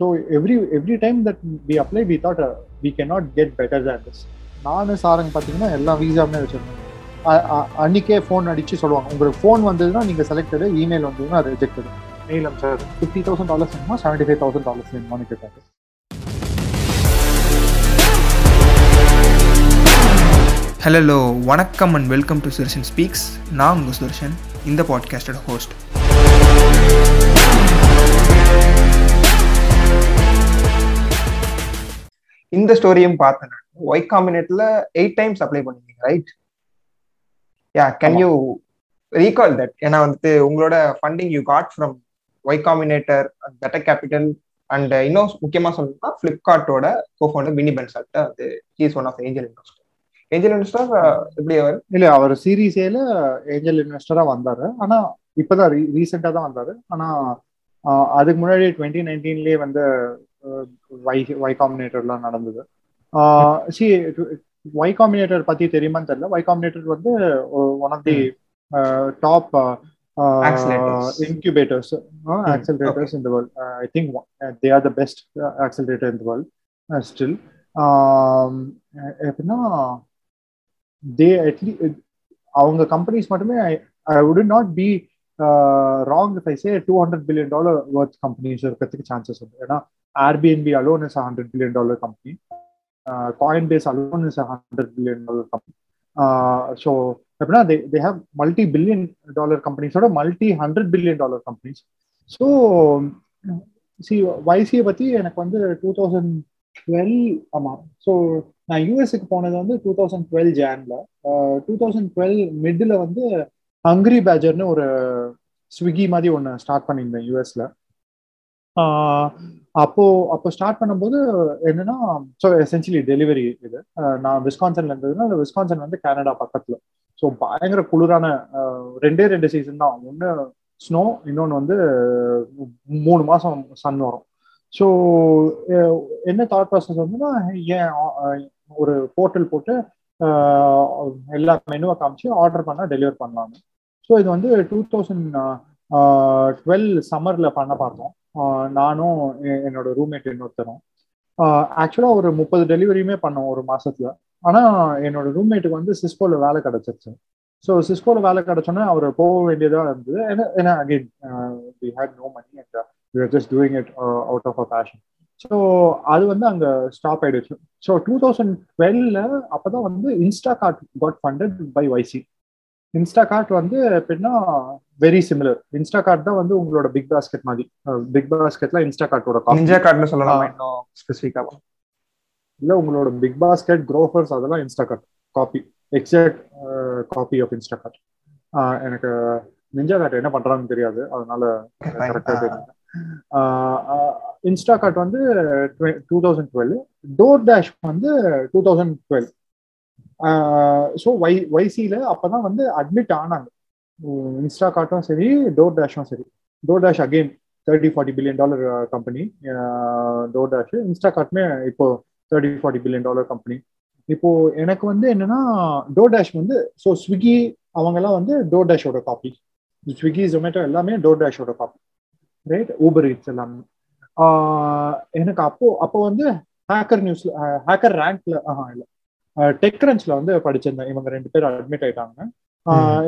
So every every time that we apply we thought we can not get better than this நானும் சாரங்க பார்த்தீங்கன்னா எல்லா வீசாமே வச்சிருந்தேன் அன்னைக்கே ஃபோன் அடிச்சு சொல்லுவாங்க. உங்களுக்கு ஃபோன் வந்ததுன்னா நீங்கள் செலக்டடு இமெயில் வந்ததுன்னா rejected mail sir fifty thousand dollars வேணுமா செவன்டி ஃபைவ் தௌசண்ட் டாலர்ஸ் வேணுமான்னு கேட்டாங்க ஹலோ வணக்கம் and welcome to Sudarshan Speaks நான் உங்கள் சுதர்ஷன் இந்த பாட்காஸ்டோட ஹோஸ்ட் இந்த ஸ்டோரியும் பார்த்தேன் நான். ஒய் காம்பினேட்ல எயிட் டைம்ஸ் அப்ளை பண்ணிருந்தீங்க right yeah can you recall that ஏன்னா வந்துட்டு உங்களோட funding you got from Y Combinator Better Capital and இன்னும் முக்கியமா சொல்லணும்னா ஃபிளிப்கார்ட்டோட கோஃபவுண்டர் வினி பென்சால்ட்ட வந்து he's one of angel investor angel investor எப்படி அவர்? இல்ல அவர் சீரீஸ் ஏல ஏஞ்சல் இன்வெஸ்டரா வந்தாரு. ஆனா இப்பதான் ரீசெண்டா தான் வந்தாரு. ஆனா அதுக்கு முன்னாடி டுவெண்ட்டி நைன்டீன்லயே வந்து வை வை காம்பினேட்டர்லாம் நடந்தது. சி ஒய் காம்பினேட்டர் பத்தி தெரியுமான்னு தெரியல. ஒய் காம்பினேட்டர் வந்து one of the top Accelerators. Incubators accelerators in the world I think they are the best accelerator the world still எப்படின்னா தே அட்லீஸ்ட் அவங்க கம்பெனிஸ் மட்டுமே I would not be wrong if I say two hundred billion dollar worth companies இருக்கிறதுக்கு chances உண்டு. ஏன்னா Airbnb alone is hundred billion dollar company Coinbase alone is hundred billion dollar company so எப்படின்னா they they have multi billion dollar கம்பெனிஸோட multi hundred billion dollar companies so see வைசியை பற்றி எனக்கு வந்து two thousand twelve ஆமாம் so நான் யூஎஸ்க்கு போனது வந்து two thousand twelve ஜான்ல டூ தௌசண்ட் டுவெல் மிடில் வந்து ஹங்க்ரி பேஜர்னு ஒரு ஸ்விக்கி மாதிரி ஒன்று ஸ்டார்ட் பண்ணியிருந்தேன் யூஎஸ்ல அப்போ அப்போ ஸ்டார்ட் பண்ணும்போது என்னன்னா ஸோ எசென்சியலி டெலிவரி இது. நான் விஸ்கான்சன்ல இருந்ததுன்னா அந்த விஸ்கான்சன் வந்து கனடா பக்கத்துல. ஸோ பயங்கர குளிரான ரெண்டே ரெண்டு சீசன் தான். ஒன்று ஸ்னோ இன்னொன்று வந்து மூணு மாசம் சன் வரும். ஸோ என்ன தாட் ப்ராசஸ் வந்துன்னா ஏன் ஒரு போர்ட்டல் போட்டு எல்லா மெனுவை காமிச்சு ஆர்டர் பண்ணால் டெலிவர் பண்ணலாம்னு. ஸோ இது வந்து டூ தௌசண்ட் டுவெல் சம்மரில் பண்ண பார்த்தோம். நானும் எ- என்னோட ரூம்மேட் இன்னொருத்தரும். ஆக்சுவலாக ஒரு முப்பது டெலிவரியுமே பண்ணோம் ஒரு மாசத்துல. ஆனால் என்னோட ரூம்மேட்டுக்கு வந்து சிஸ்கோல வேலை கிடைச்சிருச்சு. ஸோ சிஸ்கோல வேலை கிடைச்சோன்னே அவர் போக வேண்டியதாக இருந்தது. ஏன்னா ஏன்னா again we had no money and we just doing it out of a passion so அது வந்து அங்கே ஸ்டாப் ஆயிடுச்சு. ஸோ டூ தௌசண்ட் டுவெல்ல அப்பதான் வந்து Instacart got funded by YC Instacart வந்து எப்படின்னா வெரி சிமிலர் இன்ஸ்டா கார்ட் தான் வந்து உங்களோட பிக் பாஸ்கெட் மாதிரி. பிக் பாஸ்கெட்ல இன்ஸ்டா கார்ட்டோட நிஞ்சா கார்ட்னு சொல்லலாம். இன்னும் ஸ்பெசிஃபிக்கா இல்ல உங்களோட பிக் பாஸ்கெட் க்ரோஃபர்ஸ் அதெல்லாம் Instacart copy exact copy of Instacart எனக்கு நிஞ்சா கார்ட் என்ன பண்றாங்கன்னு தெரியாது. அதனால கரெக்டாக தெரியும் இன்ஸ்டா கார்ட் வந்து two thousand twelve DoorDash வந்து two thousand twelve so Y வைசியில் அப்பதான் வந்து அட்மிட் ஆனாங்க. இன்ஸ்டா கார்ட்டும் சரி டோர் டேஷும் சரி. DoorDash again thirty forty billion dollar company DoorDash Insta கார்ட்மே இப்போ thirty forty billion dollar company இப்போ எனக்கு வந்து என்னன்னா டோர் டேஷ் வந்து ஸோ ஸ்விக்கி அவங்கெல்லாம் வந்து டோர் டேஷோட காப்பி ஸ்விக்கி ஜொமேட்டோ எல்லாமே டோர் டேஷோட காப்பி ரைட் ஊபர் இட்ஸ் எல்லாமே எனக்கு அப்போ அப்போ வந்து ஹேக்கர் நியூஸ்ல ஹேக்கர் ரேங்க்ல ஆஹா இல்லை. டெக் வந்து படிச்சிருந்தேன். இவங்க ரெண்டு பேரும் அட்மிட் ஆயிட்டாங்க.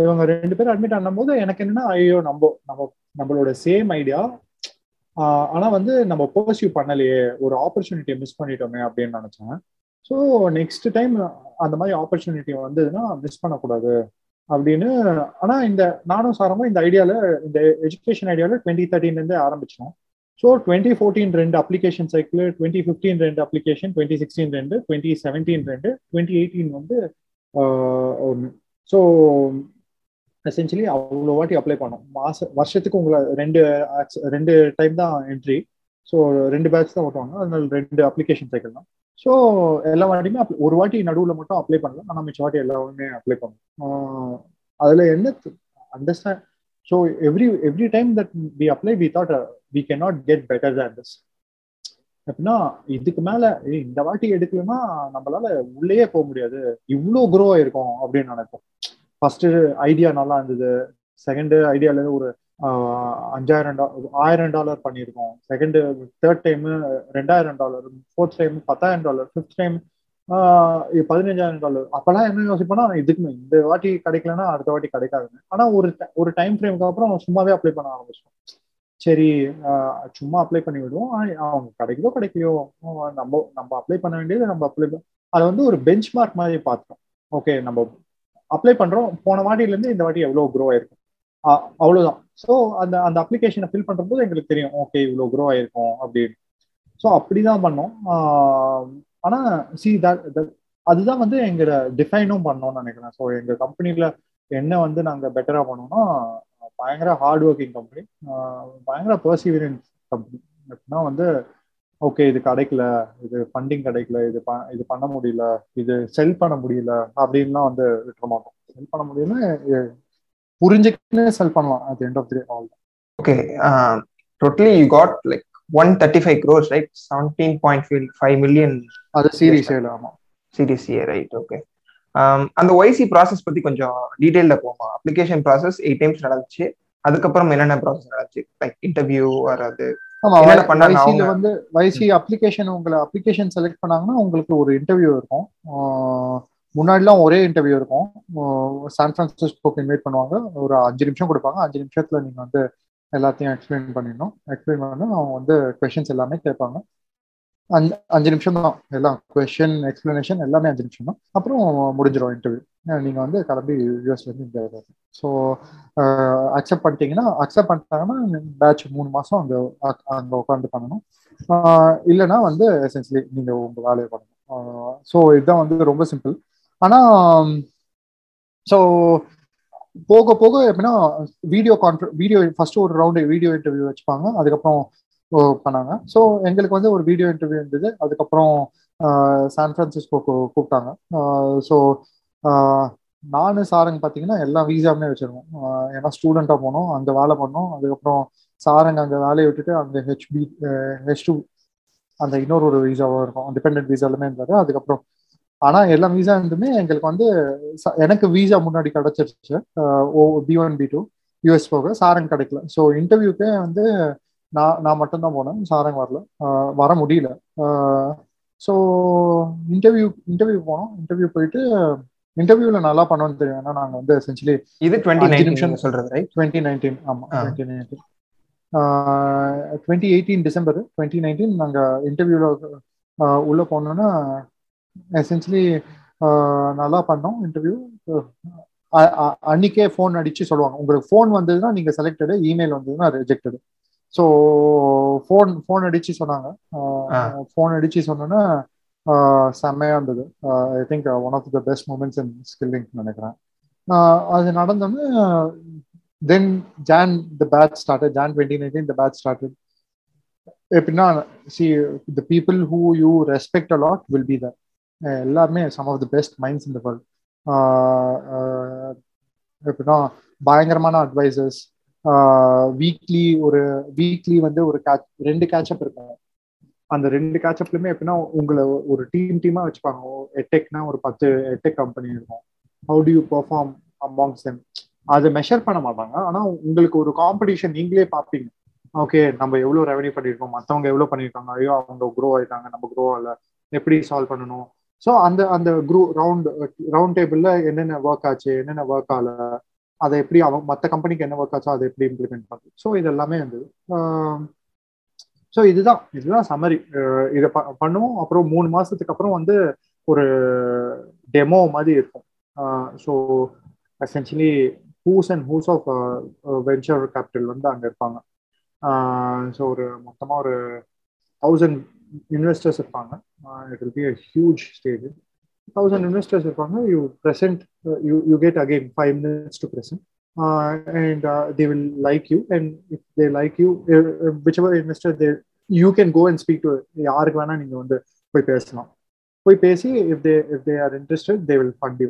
இவங்க ரெண்டு பேரும் அட்மிட் ஆனும்போது எனக்கு என்னன்னா ஐயோ நம்ம நம்ம நம்மளோட சேம் ஐடியா ஆனா வந்து நம்ம பர்சியூ பண்ணலையே ஒரு ஆப்பர்ச்சுனிட்டியை மிஸ் பண்ணிட்டோமே அப்படின்னு நினைச்சேன். ஸோ நெக்ஸ்ட் டைம் அந்த மாதிரி ஆப்பர்ச்சுனிட்டி வந்ததுன்னா மிஸ் பண்ணக்கூடாது அப்படின்னு. ஆனா இந்த நானும் சாரமும் இந்த ஐடியால இந்த எஜுகேஷன் ஐடியால டுவெண்ட்டி தேர்ட்டின்ல இருந்தே ஆரம்பிச்சோம். ஸோ டுவெண்ட்டி ஃபோர்டீன் ரெண்டு அப்ளிகேஷன் சைக்கிள் டுவெண்ட்டி ஃபிஃப்டீன் ரெண்டு அப்ளிகேஷன் டுவெண்ட்டி சிக்ஸ்டீன் ரெண்டு டுவெண்ட்டி செவன்டீன் ரெண்டு டுவெண்ட்டி எயிட்டீன் வந்து ஒன்று ஸோ எசென்சியலி அவ்வளோ வாட்டி அப்ளை பண்ணோம். மாச வருஷத்துக்கு உங்களை ரெண்டு ரெண்டு டைம் தான் என்ட்ரி ஸோ ரெண்டு பேட்ச் தான் ஓட்டுவாங்க. அதனால ரெண்டு அப்ளிகேஷன் சைக்கிள் தான். ஸோ எல்லா வாட்டியுமே ஒரு வாட்டி நடுவில் மட்டும் அப்ளை பண்ணலாம். ஆனால் மிச்ச வாட்டி எல்லாமே அப்ளை பண்ணோம். அதில் என்ன understand so every every time that we apply we thought we can not get better than this எப்படின்னா இதுக்கு மேல இந்த வாட்டி எடுக்கலன்னா நம்மளால உள்ளேயே போக முடியாது. இவ்வளோ குரோ ஆயிருக்கும் அப்படின்னு நினைப்போம். ஃபர்ஸ்ட் ஐடியா நல்லா இருந்தது. செகண்ட் ஐடியால ஒரு அஞ்சாயிரம் ஆயிரம் டாலர் பண்ணியிருக்கோம். செகண்ட் தேர்ட் டைம் ரெண்டாயிரம் டாலர் ஃபோர்த் டைம் பத்தாயிரம் டாலர் ஃபிஃப்த் டைம் பதினஞ்சாயிரம் டாலர் அப்பெல்லாம் என்ன யோசிப்போம்னா இதுக்கு இந்த வாட்டி கிடைக்கலன்னா அடுத்த வாட்டி கிடைக்காதுங்க ஆனா ஒரு ஒரு டைம் ஃப்ரேமுக்கு அப்புறம் சும்மாவே அப்ளை பண்ண ஆரம்பிச்சோம் சரி சும்மா அப்ளை பண்ணி விடுவோம். அவங்க கிடைக்குதோ கிடைக்கலையோ நம்ம நம்ம அப்ளை பண்ண வேண்டியது நம்ம அப்ளை அதை வந்து ஒரு பெஞ்ச் மார்க் மாதிரி பார்த்தோம் ஓகே நம்ம அப்ளை பண்றோம். போன வாட்டிலேருந்து இந்த வாட்டி எவ்வளோ க்ரோ ஆயிருக்கும். அவ்வளோதான் ஸோ அந்த அந்த அப்ளிகேஷனை ஃபில் பண்ணுறபோது எங்களுக்கு தெரியும். ஓகே இவ்வளோ க்ரோ ஆயிருக்கும் அப்படின்னு. ஸோ அப்படிதான் பண்ணோம். ஆனால் சி தட் அதுதான் வந்து எங்களோட டிஃபைனும் பண்ணோம்னு நினைக்கிறேன். ஸோ எங்கள் கம்பெனியில் என்ன வந்து நாங்கள் பெட்டராக பண்ணோம்னா பயங்கர ஹார்ட் ஒர்க்கிங் கம்பெனி பயங்கர பர்சிவரன்ஸ் கம்பெனி எப்படின்னா வந்து ஓகே இது கிடைக்கல இது ஃபண்டிங் கிடைக்கல இது இது பண்ண முடியல இது செல் பண்ண முடியல அப்படின்லாம் வந்து விட்டுற மாட்டோம். செல் பண்ண முடியல புரிஞ்சுக்கிட்டு செல் பண்ணலாம் at end of the all okay totally you got like one thirty five crores right seventeen point five million அது சீரியஸ் ஏழு ஆமா. சீரியஸ் ஏ ரைட் ஓகே அந்த ஒய்சி ப்ராசஸ் பத்தி கொஞ்சம் டீடைல்ல போமா அப்ளிகேஷன் ப்ராசஸ் எயிட் டைம்ஸ் நடந்துச்சு. அதுக்கப்புறம் என்னென்ன ப்ராசஸ் நடந்துச்சு? லைக் இன்டர்வியூ வைசியில வந்து வைசி அப்ளிகேஷன் உங்களை அப்ளிகேஷன் செலக்ட் பண்ணாங்கன்னா உங்களுக்கு ஒரு இன்டர்வியூ இருக்கும். முன்னாடிலாம் ஒரே இன்டர்வியூ இருக்கும். சான் பிரான்சிஸ்கோக்கு இன்வைட் பண்ணுவாங்க. ஒரு அஞ்சு நிமிஷம் கொடுப்பாங்க. அஞ்சு நிமிஷத்துல நீங்க வந்து எல்லாத்தையும் எக்ஸ்பிளைன் பண்ணிடணும். எக்ஸ்பிளைன் பண்ணி அவங்க வந்து கொஷின்ஸ் எல்லாமே கேட்பாங்க. அஞ்சு அஞ்சு நிமிஷம் தான். எல்லாம் கொஷின் எக்ஸ்பிளனேஷன் எல்லாமே அஞ்சு நிமிஷம் தான். அப்புறம் முடிஞ்சிடும் இன்டர்வியூ நீங்கள் வந்து கிளம்பி யூஎஸ்லேருந்து இந்தியா ஸோ அக்செப்ட் பண்ணிட்டீங்கன்னா அக்செப்ட் பண்ணிட்டாங்கன்னா பேட்ச் மூணு மாதம் அங்கே அங்கே உட்காந்து பண்ணணும். இல்லைன்னா வந்து எசென்சியலி நீங்கள் உங்கள் வேலையை பண்ணணும். ஸோ இதுதான் வந்து ரொம்ப சிம்பிள் ஆனால் ஸோ போக போக எப்படின்னா வீடியோ கான்ஃபர் வீடியோ ஃபர்ஸ்ட் ஒரு ரவுண்டு வீடியோ இன்டர்வியூ வச்சுப்பாங்க. அதுக்கப்புறம் பண்ணாங்க. ஸோ எங்களுக்கு வந்து ஒரு வீடியோ இன்டர்வியூ இருந்தது. அதுக்கப்புறம் சான் பிரான்சிஸ்கோக்கு கூப்பிட்டாங்க. ஸோ நானு சாருங்க பார்த்தீங்கன்னா எல்லா வீசாமே வச்சிருக்கோம் ஏன்னா ஸ்டூடெண்ட்டாக போனோம். அங்கே வேலை பண்ணோம். அதுக்கப்புறம் சாருங்க அங்கே வேலையை விட்டுட்டு அங்கே ஹெச்பி ஹெச் டூ அந்த இன்னொரு ஒரு வீசாவும் இருக்கும். டிபெண்ட் வீசாலுமே இருந்தார். அதுக்கப்புறம் ஆனால் எல்லா வீசா இருந்துமே எங்களுக்கு வந்து எனக்கு வீசா முன்னாடி கிடச்சிருச்சு. O P one B two US போக. சாரங்க கிடைக்கல. ஸோ இன்டர்வியூக்கே வந்து நான் நான் மட்டும்தான் போனேன். சாரங்க வரல. வர முடியல. ஸோ இன்டர்வியூ இன்டர்வியூ போனோம். இன்டர்வியூ போயிட்டு இன்டர்வியூல நல்லா பண்ணணும்னு தெரியும். ஏன்னா நாங்க வந்து எசென்சியலி இது டுவெண்ட்டி நிமிஷம் சொல்றது ரைட் டுவெண்ட்டி நைன்டீன் ஆமா twenty nineteen twenty eighteen December twenty nineteen நாங்க இன்டர்வியூல உள்ள போனோம்னா எசென்சியலி நல்லா பண்ணோம் இன்டர்வியூ அன்னைக்கே ஃபோன் அடிச்சு சொல்லுவாங்க. உங்களுக்கு ஃபோன் வந்ததுன்னா நீங்க செலக்டடு இமெயில் வந்ததுன்னா ரிஜெக்டடு ஸோ ஃபோன் ஃபோன் அடிச்சு சொன்னாங்க. ஃபோன் அடிச்சு சொன்னோன்னா செம்மையா இருந்தது. I think one of the best moments in skilling நினைக்கிறேன். அது நடந்தோன்னு then June the batch started June twenty nineteen the batch started எப்படின்னா see the people who you respect a lot will be there எல்லாருமே some of the best minds இந்த world எப்படின்னா பயங்கரமான advisers weekly ஒரு weekly வந்து ஒரு catch ரெண்டு catch-up இருக்கும். அந்த ரெண்டு கேட்சப்லயுமே எப்படின்னா உங்களை ஒரு டீம் டீமா வச்சுப்பாங்க. எட்டெக்னா ஒரு பத்து எட்டெக் கம்பெனி இருக்கும். How do you perform amongst them அதை மெஷர் பண்ண மாட்டாங்க. ஆனா உங்களுக்கு ஒரு காம்படிஷன் நீங்களே பார்ப்பீங்க. ஓகே நம்ம எவ்வளவு ரெவன்யூ பண்ணியிருக்கோம்? மற்றவங்க எவ்வளவு பண்ணியிருக்காங்க? ஐயோ அவங்க க்ரோ ஆயிட்டாங்க. நம்ம க்ரோ ஆகல. எப்படி சால்வ் பண்ணணும்? ஸோ அந்த அந்த குரூ ரவுண்ட் ரவுண்ட் டேபிள்ல என்னென்ன ஒர்க் ஆச்சு? என்னென்ன ஒர்க் ஆகல? அதை எப்படி அவங்க மற்ற கம்பெனிக்கு என்ன ஒர்க் ஆச்சோ அதை எப்படி இம்ப்ளிமெண்ட் பண்ணுறது ஸோ இது எல்லாமே இருந்தது ஸோ இதுதான் இதுதான் சமரி இதை பண்ணுவோம். அப்புறம் மூணு மாசத்துக்கு அப்புறம் வந்து ஒரு டெமோ மாதிரி இருக்கும். So essentially who's and who's of venture capital வந்து அங்கே இருப்பாங்க. ஸோ ஒரு மொத்தமாக ஒரு தௌசண்ட் இன்வெஸ்டர்ஸ் இருப்பாங்க. It will be a huge stage thousand investors இருப்பாங்க. You present you you get again five minutes to present and they will like you and if they like you whichever investor they you can go and speak to யாருக்கு வேணா நீங்கள் வந்து போய் பேசலாம். போய் பேசி if they if they are interested they will fund you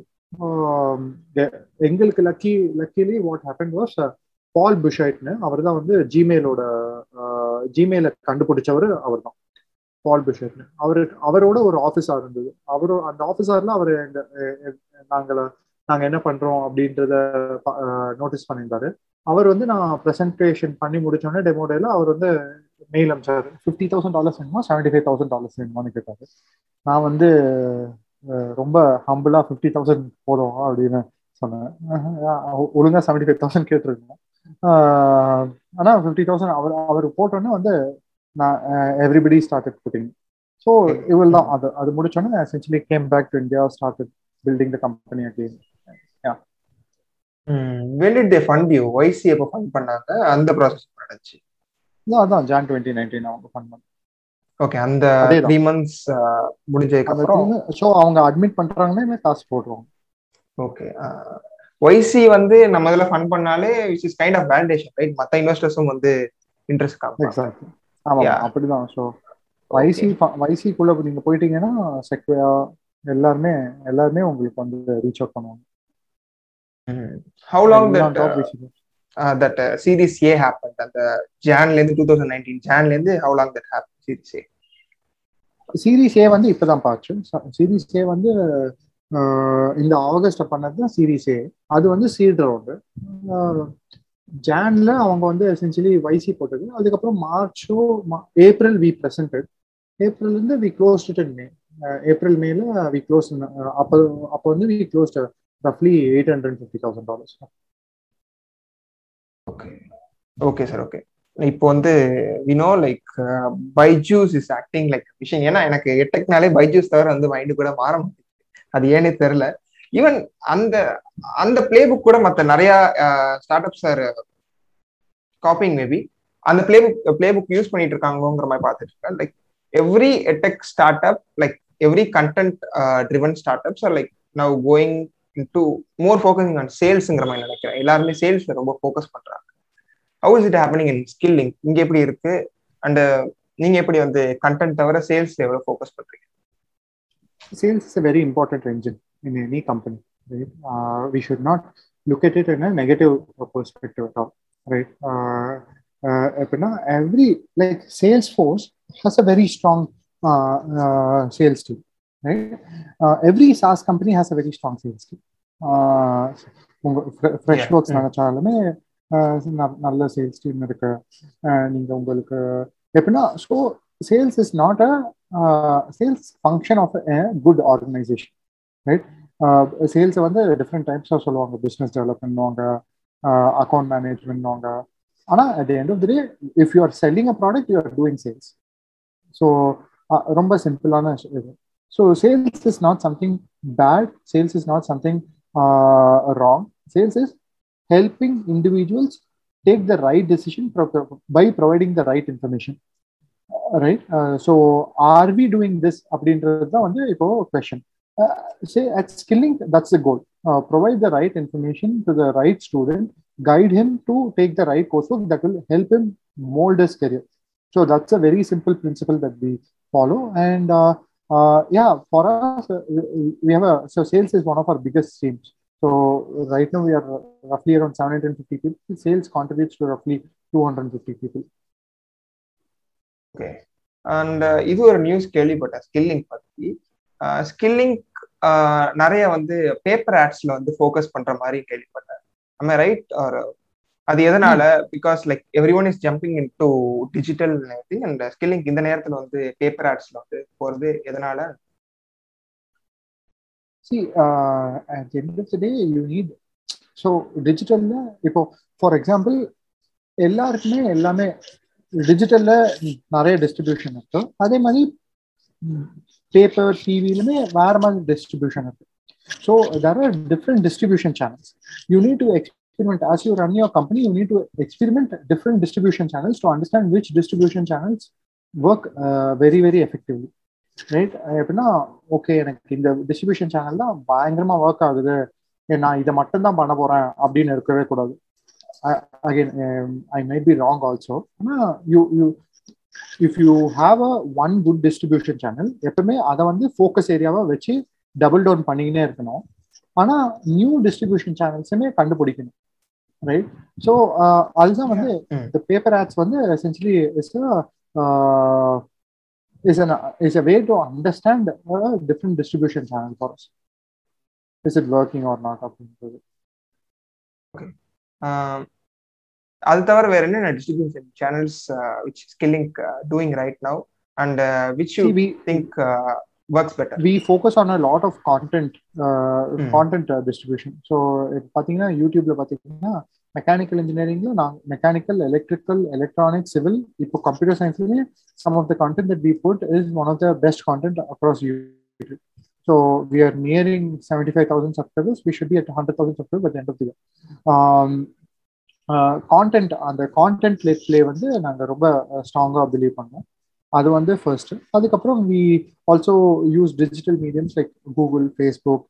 எங்களுக்கு lucky luckily what happen was Paul புஷைட்னு அவர் தான் வந்து ஜிமெயிலோட ஜிமெயில கண்டுபிடிச்சவர் அவர் தான் பால் பிஷர்னு. அவரு அவரோட ஒரு ஆஃபீஸார் இருந்தது. அவரோ அந்த ஆஃபீஸாரில் அவர் எங்க நாங்கள் நாங்க என்ன பண்றோம் அப்படின்றத நோட்டீஸ் பண்ணியிருந்தாரு. அவர் வந்து நான் ப்ரெசன்டேஷன் பண்ணி முடிச்சோடனே டெமோ டேல அவர் வந்து மெயில் அமிச்சார். ஃபிஃப்டி தௌசண்ட் டாலர்ஸ் வேணுமா? செவன்டி ஃபைவ் தௌசண்ட் டாலர்ஸ் வேணுமான்னு கேட்டாரு. நான் வந்து ரொம்ப ஹம்பிளா ஃபிஃப்டி தௌசண்ட் போதும் அப்படின்னு சொன்னேன். ஒழுங்கா செவன்டி ஃபைவ் தௌசண்ட் கேட்டிருக்கேன் ஆனால் ஆனா ஃபிஃப்டி தௌசண்ட் அவர் அவர் போட்டோன்னே வந்து நான் எவ்ரிபடி ஸ்டார்டட் புட்டிங் ஸோ இவள் தான் அது. அது முடிச்சோன்னே essentially came back to India started building the company again when did they fund you YC எப்போ ஃபண்ட் பண்ணாங்க? அந்த ப்ராசஸ் நடந்துச்சு. அதான் ஜான் டுவெண்ட்டி நைன்டீன் அவங்க பண்ணாங்க. ஓகே அந்த. த்ரீ மந்த்ஸ் முடிஞ்சதுக்கு அப்புறம் ஸோ அவங்க அட்மிட் பண்றாங்கன்னா காசு போடுவாங்க ஓகே ஒய்சி வந்து நம்ம இதுல ஃபண்ட் பண்ணாலே which is kind of validation right மத்த இன்வெஸ்டர்ஸும் வந்து இன்ட்ரெஸ்ட் காமிப்பாங்க ஆமா. அப்படிதான். ஸோ வைசி வைசிக்குள்ள நீங்க போயிட்டீங்கன்னா செக்வையா எல்லாருமே எல்லாருமே உங்களுக்கு வந்து ரீச் அவுட் பண்ணுவாங்க. How long that series A happen அந்த ஜான்ல இருந்து டூ தௌசண்ட் நைன்டீன் ஜான்ல இருந்து how long that happen series A series A வந்து இப்பதான் பார்த்து சீரிஸ் ஏ வந்து அஹ், இந்த ஆகஸ்ட்ல பண்ணது தான் சீரிஸ் ஏ அது வந்து சீட் ரவுண்டு ஜான்ல அவங்க வந்து எசென்சியலி வைசி போட்டது அதுக்கப்புறம் மார்ச்சோ ஏப்ரல் வி ப்ரெசன்டட் ஏப்ரல் இருந்து we close it May April மேல வி க்ளோஸ் அப்போ அப்போ வந்து we close ரஃப்லி eight hundred fifty thousand dollars okay okay sir okay இப்போ வந்து Vino like Byju's is acting like விஷயம் ஏன்னா எனக்கு எட்டெக்னாலே பைஜூஸ் தவிர வந்து மைண்டு கூட மாற மாட்டேங்குது. அது ஏன்னே தெரியல. ஈவன் அந்த அந்த பிளே புக் கூட மற்ற நிறைய start ups are copying maybe அந்த play book play book use பண்ணிட்டு இருக்காங்களோங்கிற மாதிரி பார்த்துட்டு இருக்கேன். Like every tech start up like every content driven start ups are like now going to more focusing on சேல்ஸுங்கிற மாதிரி நினைக்கிறேன். எல்லாருமே சேல்ஸ்ல ரொம்ப ஃபோக்கஸ் பண்றாங்க. How is it happening in Skill-Lync இங்க எப்படி இருக்கு? அண்ட் நீங்க எப்படி வந்து கண்டென்ட் தவிர சேல்ஸ் எவ்வளவு ஃபோக்கஸ் பண்றீங்க? Sales very a very in any company right uh, we should not look at it in a negative perspective at all right uh, uh, எப்படின்னா every like salesforce has a very strong uh, uh, sales team right uh, every SaaS company has a very strong sales team uh, உங்க fresh Yeah. Works Mm. நினைச்சாலுமே uh, ந- நல்ல sales team இருக்கு uh, நீங்க உங்களுக்கு எப்படின்னா so sales is not a sales function of a good organisation right sales வந்து different டைப்ஸாக சொல்லுவாங்க. பிஸ்னஸ் டெவலப்மெண்ட்வாங்க அக்கௌண்ட் மேனேஜ்மெண்ட்வாங்க ஆனால் at end of the day if you are selling a product you are doing sales so ரொம்ப சிம்பிளான இது. So sales is not something bad sales is not something wrong sales is helping individuals take the right decision by providing the right information right so are we doing this அப்படின்றது தான் வந்து இப்போ question Uh, say at skilling that's the goal. Uh, provide the right information to the right student guide him to take the right coursework that will help him mold his career. So that's a very simple principle that we follow. And uh, uh yeah for us uh, we have a so sales is one of our biggest teams so right now we are roughly around 750 people. Sales contributes to roughly 250 people. Okay. And if you are a new skilling but a skilling skilling நிறைய வந்து paper ஆட்ஸ்ல வந்து focus பண்ற மாதிரி கேள்விப்பட்டேன். நம்ம right or அது எதனால? Because like everyone is jumping into digital and skilling இந்த நேரத்துல வந்து பேப்பர் ஆட்ஸ்ல வந்து போறது எதனால? See uh, at the end டிஜிட்டல்ல இப்போ ஃபார் எக்ஸாம்பிள் எல்லாருக்குமே எல்லாமே டிஜிட்டல்ல நிறைய டிஸ்ட்ரிபியூஷன் இருக்கு. அதே மாதிரி பேப்பர் டிவிலுமே வேற மாதிரி டிஸ்ட்ரிபியூஷன் இருக்கு. So there are different distribution channels you need to experiment. As you run your company you need to experiment different distribution channels to understand which distribution channels work uh, very very effectively. Right எப்படின்னா okay எனக்கு இந்த distribution channel தான் பயங்கரமா work ஆகுது. நான் இதை மட்டும்தான் பண்ண போறேன் அப்படின்னு இருக்கவே கூடாது. Again I might be wrong also ஆனால் you you if you have a one good distribution channel எப்பவுமே அதை வந்து ஃபோக்கஸ் ஏரியாவா வச்சு டபுள் டவுன் பண்ணிக்கினே இருக்கணும். ஆனா நியூ டிஸ்ட்ரிபியூஷன் சேனல்ஸுமே கண்டுபிடிக்கணும். ரைட் ஸோ அதுதான் வந்து. இந்த பேப்பர் ஆட்ஸ் வந்து essentially is is an is a way to understand a different distribution channel for us. Is it working or not அப்படின்றது. அது தவிர வேற என்ன distribution channels which Skill-Lync doing right now and which you See, we think works better we focus on a lot of content uh, Hmm. content uh, distribution. So இப்போ பார்த்தீங்கன்னா யூடியூப்ல பார்த்தீங்கன்னா mechanical இன்ஜினியரிங்ல நாங்கள் மெக்கானிக்கல் எலக்ட்ரிக்கல் எலக்ட்ரானிக் சிவில் இப்போ computer சயின்ஸ்லயுமே some of the content that we put is one of the best content across YouTube so we are nearing seventy five thousand subscribers we should be at hundred thousand subscriber at end of the content அந்த content லிஸ்ட்லேயே வந்து நாங்கள் ரொம்ப ஸ்ட்ராங்காக believe பண்ணோம். அது வந்து first அதுக்கப்புறம் we also use digital mediums like Google Facebook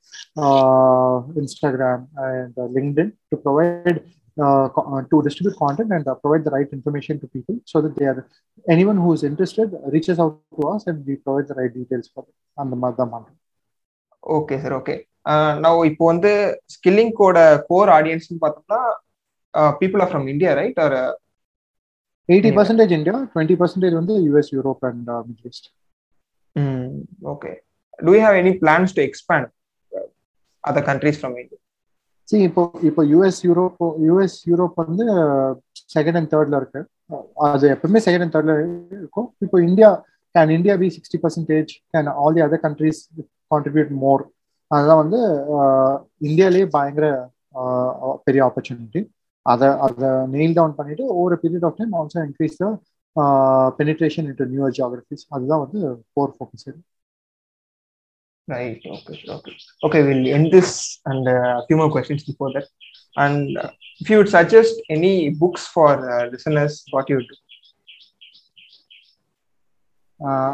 Instagram and LinkedIn to provide to distribute content and uh, provide the right information to people so that they are anyone who is interested reaches out to us and we provide the right details for them. அந்த மாதிரி தான் பண்றோம் okay sir okay நான் இப்போ வந்து ஸ்கில்லிங்கோட core ஆடியன்ஸ்னு பார்த்தோம்னா people are from India right are eighty percentage India twenty percentage வந்து US Europe and middle east okay do you have any plans to expand other countries from India see இப்போ இப்போ US Europe US Europe வந்து second and தேர்ட்ல இருக்கு. அது எப்பவுமே second and தேர்ட்ல இருக்கும். இப்போ India can India be sixty percentage can all the other countries contribute more அதுதான் வந்து இந்தியாலேயே பயங்கர பெரிய ஆப்பர்ச்சுனிட்டி அதை அதை நெயில் டவுன் பண்ணிட்டு over period of time also increase the penetration into new geographies அதுதான் வந்து core focus this and a uh, few more questions before that. And uh, if you would suggest any books for uh, listeners, what you would do?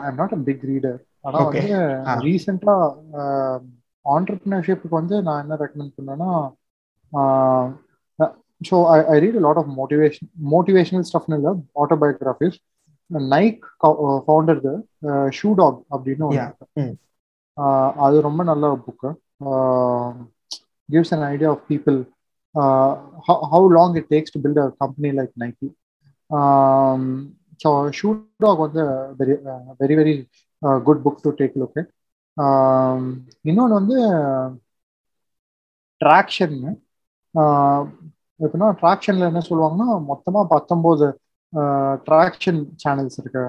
I'm not a big reader ஆனால். வந்து Ah. ரீசெண்டாக ஆண்டர்பிரினர்ஷிப்புக்கு வந்து நான் என்ன recommend பண்ணேன்னா so I I read lot of motivation motivational ஸ்டஃப்னு இல்லை autobiographies Nike ஃபவுண்டர்து shoe dog அப்படின்னு அது ரொம்ப நல்ல book gives an idea of people how long it takes to build a company like Nike so shoe dog வந்து very very very good book to take look இன்னொன்று வந்து traction எப்படின்னா ட்ராக்ஷன்ல என்ன சொல்லுவாங்கன்னா மொத்தமாக பத்தொம்போது ட்ராக்ஷன் சேனல்ஸ் இருக்கு.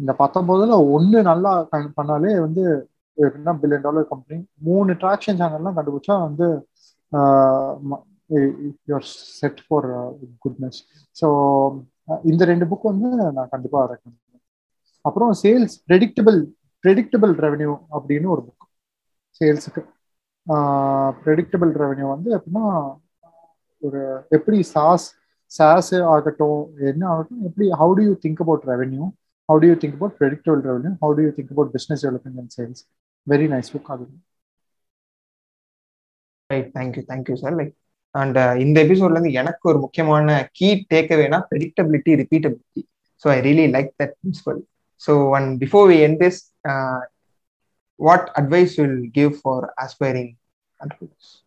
இந்த பத்தொன்பதுல ஒன்று நல்லா பண்ணாலே வந்து எப்படின்னா பில்லியன் டாலர் கம்பெனி மூணு ட்ராக்ஷன் சேனல்லாம் கண்டுபிடிச்சா வந்து you're set for goodness so இந்த ரெண்டு புக் வந்து நான் கண்டிப்பாக ரெக்கமெண்ட் அப்புறம் சேல்ஸ் ப்ரெடிக்டபிள் ப்ரெடிக்டபிள் ரெவன்யூ அப்படின்னு ஒரு புக் சேல்ஸுக்கு ப்ரெடிக்டபிள் ரெவன்யூ வந்து எப்படின்னா ஒரு எப்படி சாஸ் சாஸ் ஆகட்டும் என்ன ஆகட்டும் எப்படி how do you think about revenue how do you think about predictable revenue how do you think about business development and sales very nice book அது right thank you thank you sir like and இந்த எபிசோட்ல இருந்து எனக்கு ஒரு முக்கியமான key டேக்அவேனா predictability repeatability so I really like that principle so and before we end this what advice will give for aspiring entrepreneurs?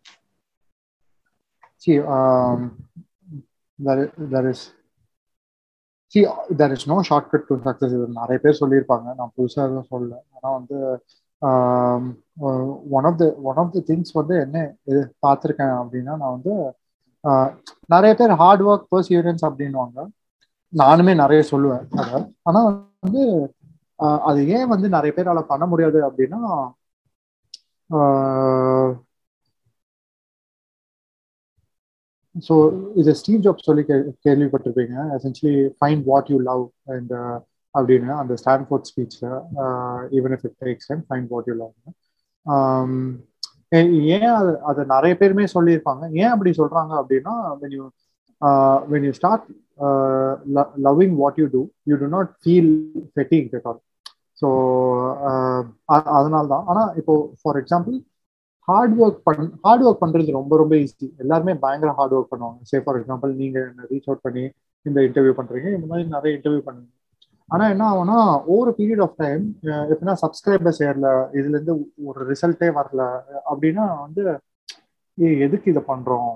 See um, there, there is see there is no shortcut to success இது நிறைய பேர் சொல்லியிருப்பாங்க. நான் புதுசாக எதுவும் சொல்லல. ஆனால் வந்து one of the one of the things வந்து என்ன இது பார்த்துருக்கேன் அப்படின்னா நான் வந்து ஆஹ், நிறைய பேர் ஹார்ட் ஒர்க் பர்சியூரன்ஸ் அப்படின்வாங்க நானுமே நிறைய சொல்லுவேன் அதை. ஆனால் வந்து அது ஏன் வந்து நிறைய பேரால் பண்ண முடியாது அப்படின்னா ஸோ இது ஸ்டீவ் ஜாப் சொல்லி கே கேள்விப்பட்டிருப்பீங்க. Essentially find what you love and அப்படின்னு அந்த Stanford ஸ்பீச்சில் even if it takes time find what you love ஏன் அது அதை நிறைய பேருமே சொல்லியிருப்பாங்க. ஏன் அப்படி சொல்கிறாங்க அப்படின்னா when you when you start loving what you do you do not feel fretting not all so அதனால தான் ஆனால் இப்போ ஃபார் எக்ஸாம்பிள் ஹார்ட் ஒர்க் பண் ஹார்ட் ஒர்க் பண்றது ரொம்ப ரொம்ப ஈஸி எல்லாருமே பயங்கர ஹார்ட் ஒர்க் பண்ணுவாங்க. சே ஃபார் எக்ஸாம்பிள் நீங்க ரீச் அவுட் பண்ணி இந்த இன்டர்வியூ பண்றீங்க இந்த மாதிரி நிறைய இன்டர்வியூ பண்ணுங்க. ஆனா என்ன ஆகும்னா ஒவ்வொரு பீரியட் ஆஃப் டைம் எப்படின்னா சப்ஸ்கிரைபர்ஸ் ஏறல இதுல இருந்து ஒரு ரிசல்ட்டே வரல அப்படின்னா வந்து ஏ எதுக்கு இதை பண்றோம்?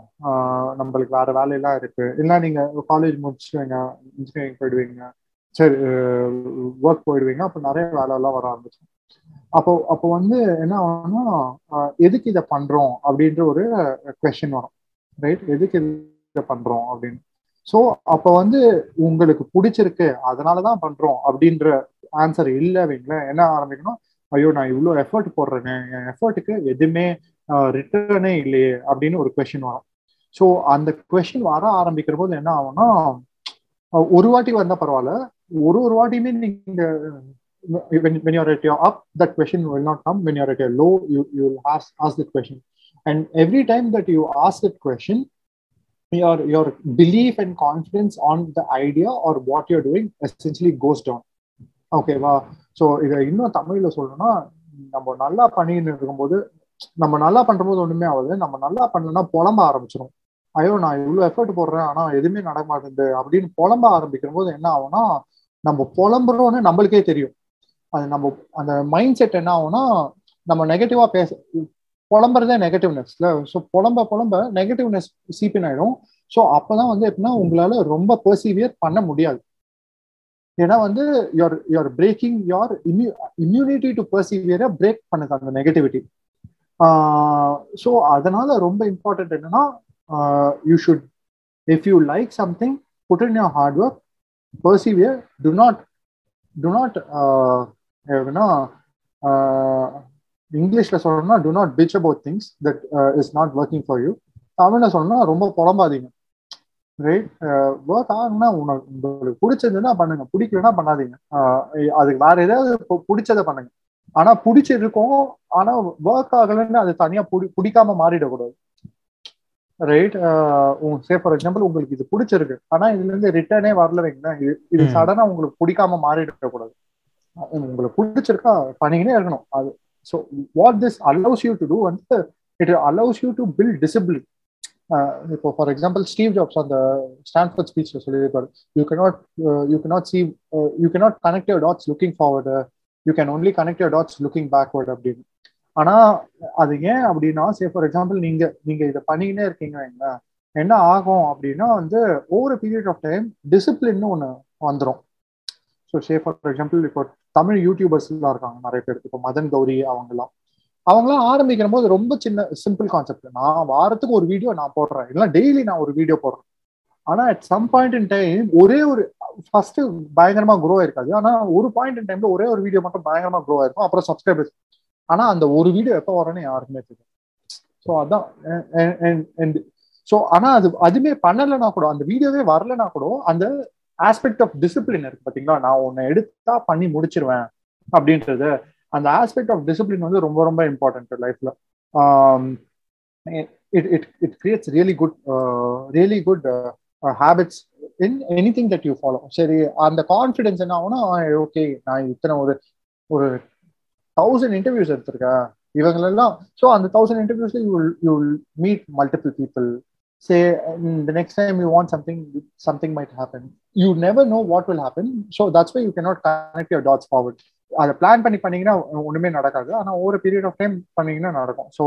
நம்மளுக்கு வேற வேலையெல்லாம் இருக்கு. இல்லை நீங்க காலேஜ் முடிச்சுடுவீங்க இன்ஜினியரிங் போயிடுவீங்க. சரி ஒர்க் போயிடுவீங்க. அப்போ நிறைய வேலையெல்லாம் வர ஆரம்பிச்சு அப்போ அப்போ வந்து என்ன ஆகும்னா எதுக்கு இதை பண்றோம் அப்படின்ற ஒரு கொஸ்டின் வரும். ரைட் எதுக்கு இதை பண்றோம் அப்படின்னு. ஸோ அப்போ வந்து உங்களுக்கு பிடிச்சிருக்கு அதனாலதான் பண்றோம் அப்படின்ற ஆன்சர் இல்லை வைங்களேன் என்ன ஆரம்பிக்கணும்? ஐயோ நான் இவ்வளோ எஃபர்ட் போடுறேன்னு என் எஃபர்ட்டுக்கு எதுவுமே ரிட்டர்னே இல்லையே அப்படின்னு ஒரு கொஸ்டின் வரும். ஸோ அந்த கொஸ்டின் வர ஆரம்பிக்கிற போது என்ன ஆகும்னா ஒரு வாட்டி வந்தால் பரவாயில்ல ஒரு ஒரு வாட்டியுமே நீங்க when, when you're at your up that question will not come when you're at your low you you'll ask ask that question and every time that you ask that question your your belief and confidence on the idea or what you're doing essentially goes down ஓகேவா so இதை இன்னும் தமிழ்ல சொல்லணும்னா நம்ம நல்லா பண்ணின்னு இருக்கும்போது நம்ம நல்லா பண்றபோது ஒண்ணுமே ஆகுது நம்ம நல்லா பண்ணலன்னா புலம்ப ஆரம்பிச்சிடும் ஐயோ நான் இவ்வளவு எஃபர்ட் போடுறேன் ஆனா எதுவுமே நடக்க மாட்டேங்குது அப்படின்னு புலம்ப ஆரம்பிக்கிற போது என்ன ஆகும்னா நம்ம புலம்புறோம்னு நம்மளுக்கே தெரியும் அது நம்ம அந்த மைண்ட் செட் என்ன ஆகும்னா நம்ம நெகட்டிவா பேச புலம்புறதே நெகட்டிவ்னஸ்ல ஸோ புலம்ப புலம்ப நெகட்டிவ்னஸ் சீப்பின் ஆயிடும். ஸோ அப்பதான் வந்து எப்படின்னா உங்களால ரொம்ப பர்சீவியர் பண்ண முடியாது. ஏன்னா வந்து யுவர் யுவர் பிரேக்கிங் யுவர் இம்யூ இம்யூனிட்டி டு பர்சீவியரை பிரேக் பண்ணுது அந்த நெகட்டிவிட்டி ஸோ அதனால ரொம்ப இம்பார்ட்டன்ட் என்னன்னா you should if you like something put in your hard work persevere do not do not எப்படின்னா இங்கிலீஷ்ல சொல்லணும்னா do not bitch about things that is not working for you தமிழ்ல சொல்லணும்னா ரொம்ப புலம்பாதீங்க. ரைட் ஒர்க் ஆகுனா உனக்கு உங்களுக்கு பிடிச்சதுன்னா பண்ணுங்க. பிடிக்கலன்னா பண்ணாதீங்க. அதுக்கு வேற ஏதாவது பிடிச்சதை பண்ணுங்க. ஆனா பிடிச்சிருக்கும் ஆனா ஒர்க் ஆகலன்னு அது தனியா பிடி பிடிக்காம மாறிடக்கூடாது. ரைட் சே ஃபார் எக்ஸாம்பிள் உங்களுக்கு இது பிடிச்சிருக்கு. ஆனா இதுல இருந்து ரிட்டர்னே வரல வைங்களேன் இது இது சடனா உங்களுக்கு பிடிக்காம மாறிடக்கூடாது. உங்களுக்கு பிடிச்சிருக்கா பண்ணிக்கினே இருக்கணும். அது so what this allows you to do வந்து it allows you to build discipline இப்போ ஃபார் எக்ஸாம்பிள் ஸ்டீவ் ஜாப்ஸ் அந்த ஸ்டான்ஃபர்ட் ஸ்பீச்ல சொல்லியிருப்பாரு. You cannot you cannot see you cannot connect your dots looking forward you can only connect your dots looking backward அப்படின்னு. ஆனா அது ஏன் அப்படின்னா சே for example நீங்க நீங்க இதை பண்ணிக்கினே இருக்கீங்க என்ன ஆகும் அப்படின்னா வந்து ஓவர் பீரியட் ஆஃப் டைம் டிசிப்ளின்னு ஒன்று வந்துடும் ஸோ சே ஃபார் எக்ஸாம்பிள் இப்போ தமிழ் யூடியூபர்ஸ்லாம் இருக்காங்க நிறைய பேர். இப்போ மதன் கௌரி அவங்கெல்லாம். அவங்களாம் ஆரம்பிக்கிற போது ரொம்ப சின்ன சிம்பிள் கான்செப்ட் நான் வாரத்துக்கு ஒரு வீடியோ நான் போடுறேன். இல்லை டெய்லி நான் ஒரு வீடியோ போடுறேன். ஆனா at some point in time ஒரே ஒரு ஃபர்ஸ்ட் பயங்கரமா க்ரோ ஆயிருக்காது. ஆனா ஒரு பாயிண்ட் இன் டைம்ல ஒரே ஒரு வீடியோ மட்டும் பயங்கரமா க்ரோ ஆயிருக்கும். அப்புறம் சப்ஸ்கிரைபர்ஸ் ஆனா அந்த ஒரு வீடியோ எப்போ வரேன்னு யாருக்குமே தெரியும் ஸோ அதான். ஸோ ஆனா அது அதுவுமே பண்ணலைன்னா கூட அந்த வீடியோவே வரலன்னா கூட அந்த ஆஸ்பெக்ட் ஆஃப் டிசிப்ளின் இருக்கு பாத்தீங்களா? நான் உன்னை எடுத்தா பண்ணி முடிச்சிருவேன் அப்படின்றது. அந்த ஆஸ்பெக்ட் ஆஃப் டிசிப்ளின் வந்து ரொம்ப ரொம்ப இம்பார்ட்டன்ட் லைஃப்ல it it it creates really good really good habits in anything that you follow சரி அந்த கான்ஃபிடென்ஸ் என்ன ஆகும்னா ஓகே நான் இத்தனை ஒரு ஒரு தௌசண்ட் இன்டர்வியூஸ் எடுத்திருக்கேன். இவங்களெல்லாம் ஸோ அந்த thousand இன்டர்வியூஸ்ல you you meet multiple people say the next time you want something something might happen. You never know what will happen. So that's why you cannot connect your dots forward. அதை plan பண்ணி பண்ணீங்கன்னா ஒண்ணுமே நடக்காது. ஆனா ஒரு period of time பண்ணீங்கன்னா நடக்கும். So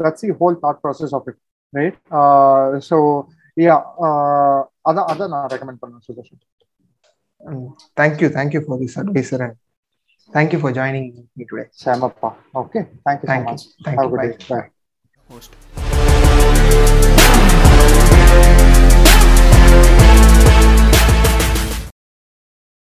that's the whole thought process of it right so yeah அதான் அதான் நான் ரெக்கமெண்ட் பண்ணுவேன் Sudharsan thank you thank you for this advice sir and thank you for joining me today சேமப்பா okay thank you so Thank you. Much Thank have you. Good Bye. Day bye host.